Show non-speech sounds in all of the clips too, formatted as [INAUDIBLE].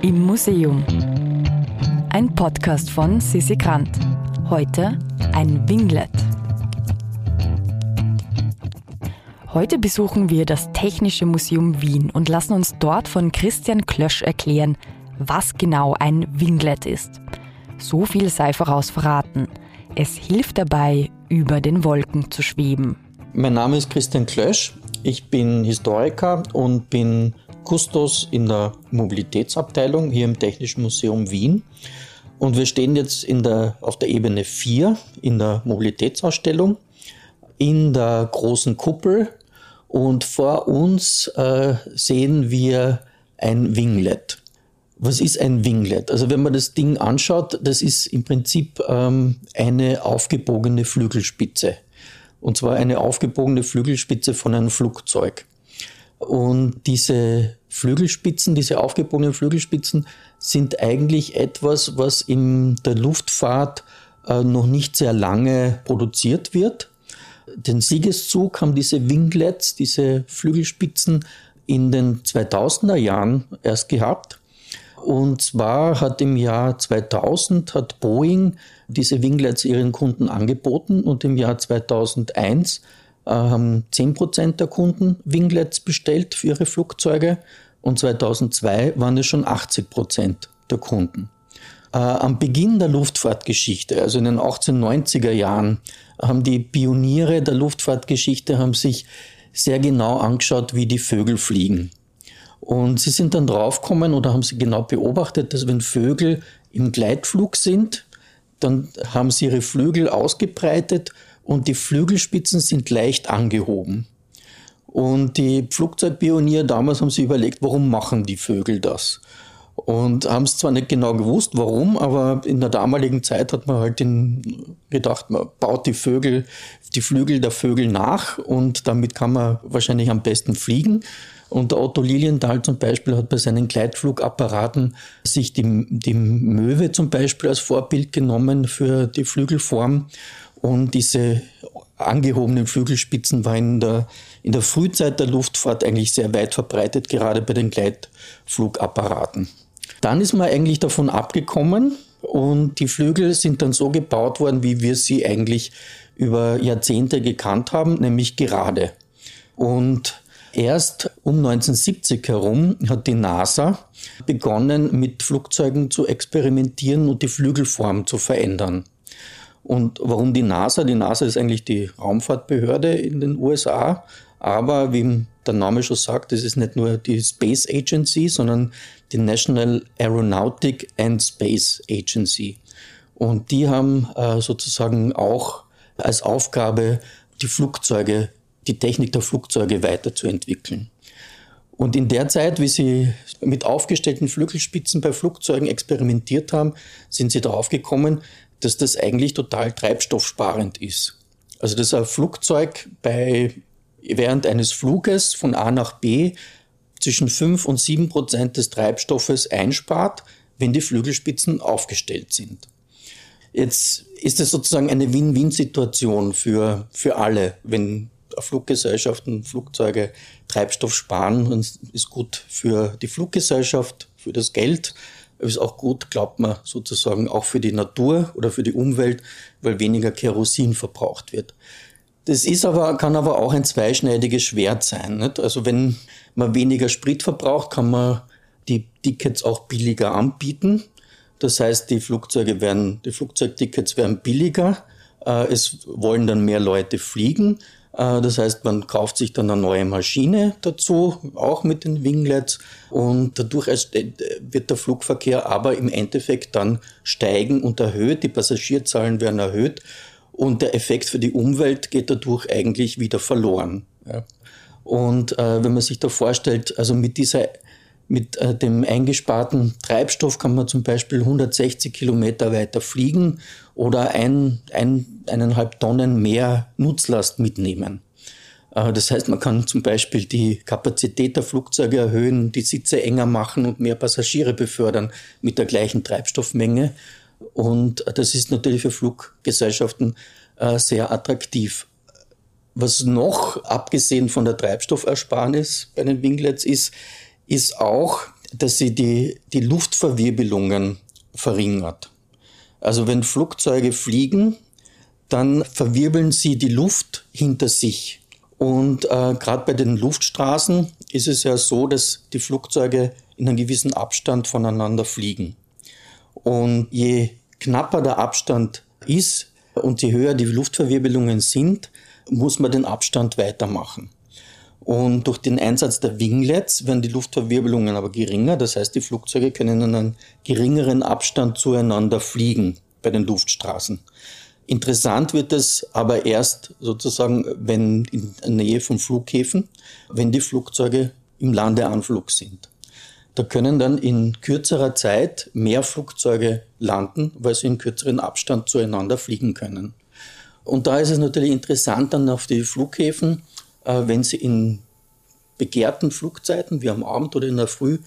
Im Museum. Ein Podcast von Sissi Grant. Heute ein Winglet. Heute besuchen wir das Technische Museum Wien und lassen uns dort von Christian Klösch erklären, was genau ein Winglet ist. So viel sei voraus verraten. Es hilft dabei, über den Wolken zu schweben. Mein Name ist Christian Klösch. Ich bin Historiker und bin Kustos in der Mobilitätsabteilung hier im Technischen Museum Wien. Und wir stehen jetzt in der, auf der Ebene 4 in der Mobilitätsausstellung in der großen Kuppel und vor uns äh, sehen wir ein Winglet. Was ist ein Winglet? Also wenn man das Ding anschaut, das ist im Prinzip ähm, eine aufgebogene Flügelspitze. Und zwar eine aufgebogene Flügelspitze von einem Flugzeug. Und diese Flügelspitzen, diese aufgebogenen Flügelspitzen sind eigentlich etwas, was in der Luftfahrt äh, noch nicht sehr lange produziert wird. Den Siegeszug haben diese Winglets, diese Flügelspitzen in den 2000er Jahren erst gehabt. Und zwar hat im Jahr 2000 hat Boeing diese Winglets ihren Kunden angeboten und im Jahr 2001 äh, haben 10% der Kunden Winglets bestellt für ihre Flugzeuge und 2002 waren es schon 80% der Kunden. Äh, am Beginn der Luftfahrtgeschichte, also in den 1890er Jahren, haben die Pioniere der Luftfahrtgeschichte haben sich sehr genau angeschaut, wie die Vögel fliegen. Und sie sind dann draufgekommen oder haben sie genau beobachtet, dass wenn Vögel im Gleitflug sind, dann haben sie ihre Flügel ausgebreitet und die Flügelspitzen sind leicht angehoben. Und die Flugzeugpioniere damals haben sich überlegt, warum machen die Vögel das? Und haben es zwar nicht genau gewusst, warum, aber in der damaligen Zeit hat man halt den, gedacht, man baut die Vögel, die Flügel der Vögel nach und damit kann man wahrscheinlich am besten fliegen. Und der Otto Lilienthal zum Beispiel hat bei seinen Gleitflugapparaten sich die, die Möwe zum Beispiel als Vorbild genommen für die Flügelform. Und diese angehobenen Flügelspitzen waren in der, in der Frühzeit der Luftfahrt eigentlich sehr weit verbreitet, gerade bei den Gleitflugapparaten. Dann ist man eigentlich davon abgekommen und die Flügel sind dann so gebaut worden, wie wir sie eigentlich über Jahrzehnte gekannt haben, nämlich gerade. Und Erst um 1970 herum hat die NASA begonnen, mit Flugzeugen zu experimentieren und die Flügelform zu verändern. Und warum die NASA? Die NASA ist eigentlich die Raumfahrtbehörde in den USA, aber wie der Name schon sagt, es ist nicht nur die Space Agency, sondern die National Aeronautic and Space Agency. Und die haben äh, sozusagen auch als Aufgabe, die Flugzeuge die Technik der Flugzeuge weiterzuentwickeln. Und in der Zeit, wie sie mit aufgestellten Flügelspitzen bei Flugzeugen experimentiert haben, sind sie darauf gekommen, dass das eigentlich total treibstoffsparend ist. Also dass ein Flugzeug bei, während eines Fluges von A nach B zwischen 5 und 7 Prozent des Treibstoffes einspart, wenn die Flügelspitzen aufgestellt sind. Jetzt ist es sozusagen eine Win-Win-Situation für, für alle, wenn Fluggesellschaften, Flugzeuge Treibstoff sparen und ist gut für die Fluggesellschaft, für das Geld. Ist auch gut, glaubt man sozusagen, auch für die Natur oder für die Umwelt, weil weniger Kerosin verbraucht wird. Das ist aber, kann aber auch ein zweischneidiges Schwert sein. Nicht? Also wenn man weniger Sprit verbraucht, kann man die Tickets auch billiger anbieten. Das heißt, die Flugzeuge werden, die Flugzeugtickets werden billiger. Äh, es wollen dann mehr Leute fliegen. Äh, das heißt, man kauft sich dann eine neue Maschine dazu, auch mit den Winglets. Und dadurch äh, wird der Flugverkehr aber im Endeffekt dann steigen und erhöht, die Passagierzahlen werden erhöht. Und der Effekt für die Umwelt geht dadurch eigentlich wieder verloren. Und äh, wenn man sich da vorstellt, also mit dieser mit äh, dem eingesparten Treibstoff kann man zum Beispiel 160 Kilometer weiter fliegen oder ein, ein, eineinhalb Tonnen mehr Nutzlast mitnehmen. Äh, das heißt, man kann zum Beispiel die Kapazität der Flugzeuge erhöhen, die Sitze enger machen und mehr Passagiere befördern mit der gleichen Treibstoffmenge. Und das ist natürlich für Fluggesellschaften äh, sehr attraktiv. Was noch, abgesehen von der Treibstoffersparnis bei den Winglets ist, ist auch dass sie die, die Luftverwirbelungen verringert. Also wenn Flugzeuge fliegen, dann verwirbeln sie die Luft hinter sich. Und äh, gerade bei den Luftstraßen ist es ja so, dass die Flugzeuge in einem gewissen Abstand voneinander fliegen. Und je knapper der Abstand ist und je höher die Luftverwirbelungen sind, muss man den Abstand weitermachen. Und durch den Einsatz der Winglets werden die Luftverwirbelungen aber geringer. Das heißt, die Flugzeuge können in einem geringeren Abstand zueinander fliegen bei den Luftstraßen. Interessant wird es aber erst sozusagen, wenn in der Nähe von Flughäfen, wenn die Flugzeuge im Landeanflug sind. Da können dann in kürzerer Zeit mehr Flugzeuge landen, weil sie in kürzeren Abstand zueinander fliegen können. Und da ist es natürlich interessant dann auf die Flughäfen, wenn sie in begehrten Flugzeiten, wie am Abend oder in der Früh,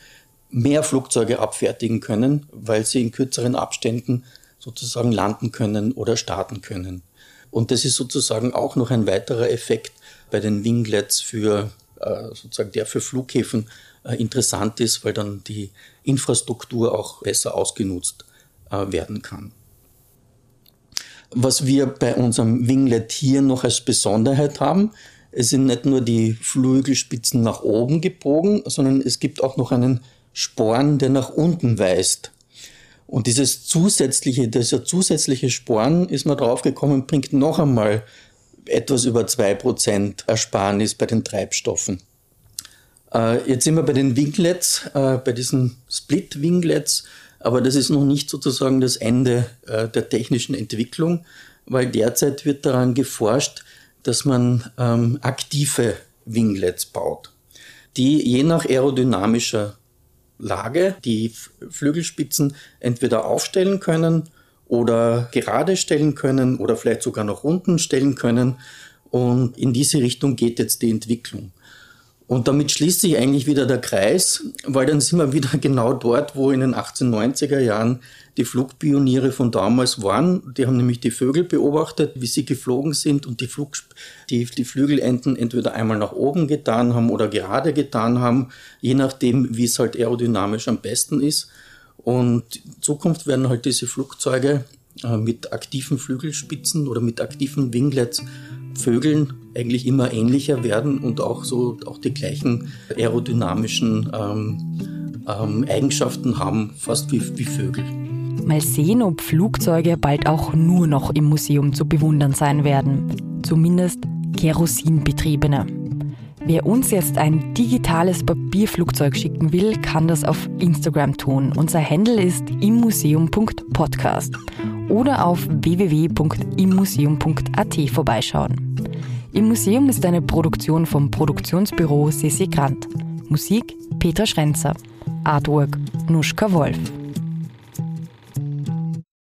mehr Flugzeuge abfertigen können, weil sie in kürzeren Abständen sozusagen landen können oder starten können. Und das ist sozusagen auch noch ein weiterer Effekt bei den Winglets für äh, sozusagen der für Flughäfen äh, interessant ist, weil dann die Infrastruktur auch besser ausgenutzt äh, werden kann. Was wir bei unserem Winglet hier noch als Besonderheit haben, es sind nicht nur die Flügelspitzen nach oben gebogen, sondern es gibt auch noch einen Sporn, der nach unten weist. Und dieses zusätzliche, dieser zusätzliche Sporn ist man draufgekommen, bringt noch einmal etwas über 2% Ersparnis bei den Treibstoffen. Äh, jetzt sind wir bei den Winglets, äh, bei diesen Split-Winglets, aber das ist noch nicht sozusagen das Ende äh, der technischen Entwicklung, weil derzeit wird daran geforscht, dass man ähm, aktive Winglets baut, die je nach aerodynamischer Lage die Flügelspitzen entweder aufstellen können oder gerade stellen können oder vielleicht sogar noch unten stellen können. Und in diese Richtung geht jetzt die Entwicklung. Und damit schließt sich eigentlich wieder der Kreis, weil dann sind wir wieder [LAUGHS] genau dort, wo in den 1890er Jahren die Flugpioniere von damals waren. Die haben nämlich die Vögel beobachtet, wie sie geflogen sind und die, Flug, die, die Flügelenden entweder einmal nach oben getan haben oder gerade getan haben, je nachdem, wie es halt aerodynamisch am besten ist. Und in Zukunft werden halt diese Flugzeuge äh, mit aktiven Flügelspitzen oder mit aktiven Winglets Vögeln eigentlich immer ähnlicher werden und auch so auch die gleichen aerodynamischen ähm, ähm, Eigenschaften haben, fast wie, wie Vögel. Mal sehen, ob Flugzeuge bald auch nur noch im Museum zu bewundern sein werden. Zumindest Kerosinbetriebene. Wer uns jetzt ein digitales Papierflugzeug schicken will, kann das auf Instagram tun. Unser Handle ist immuseum.podcast oder auf www.immuseum.at vorbeischauen. Im Museum ist eine Produktion vom Produktionsbüro Sissi Grant. Musik Peter Schrenzer. Artwork Nuschka Wolf.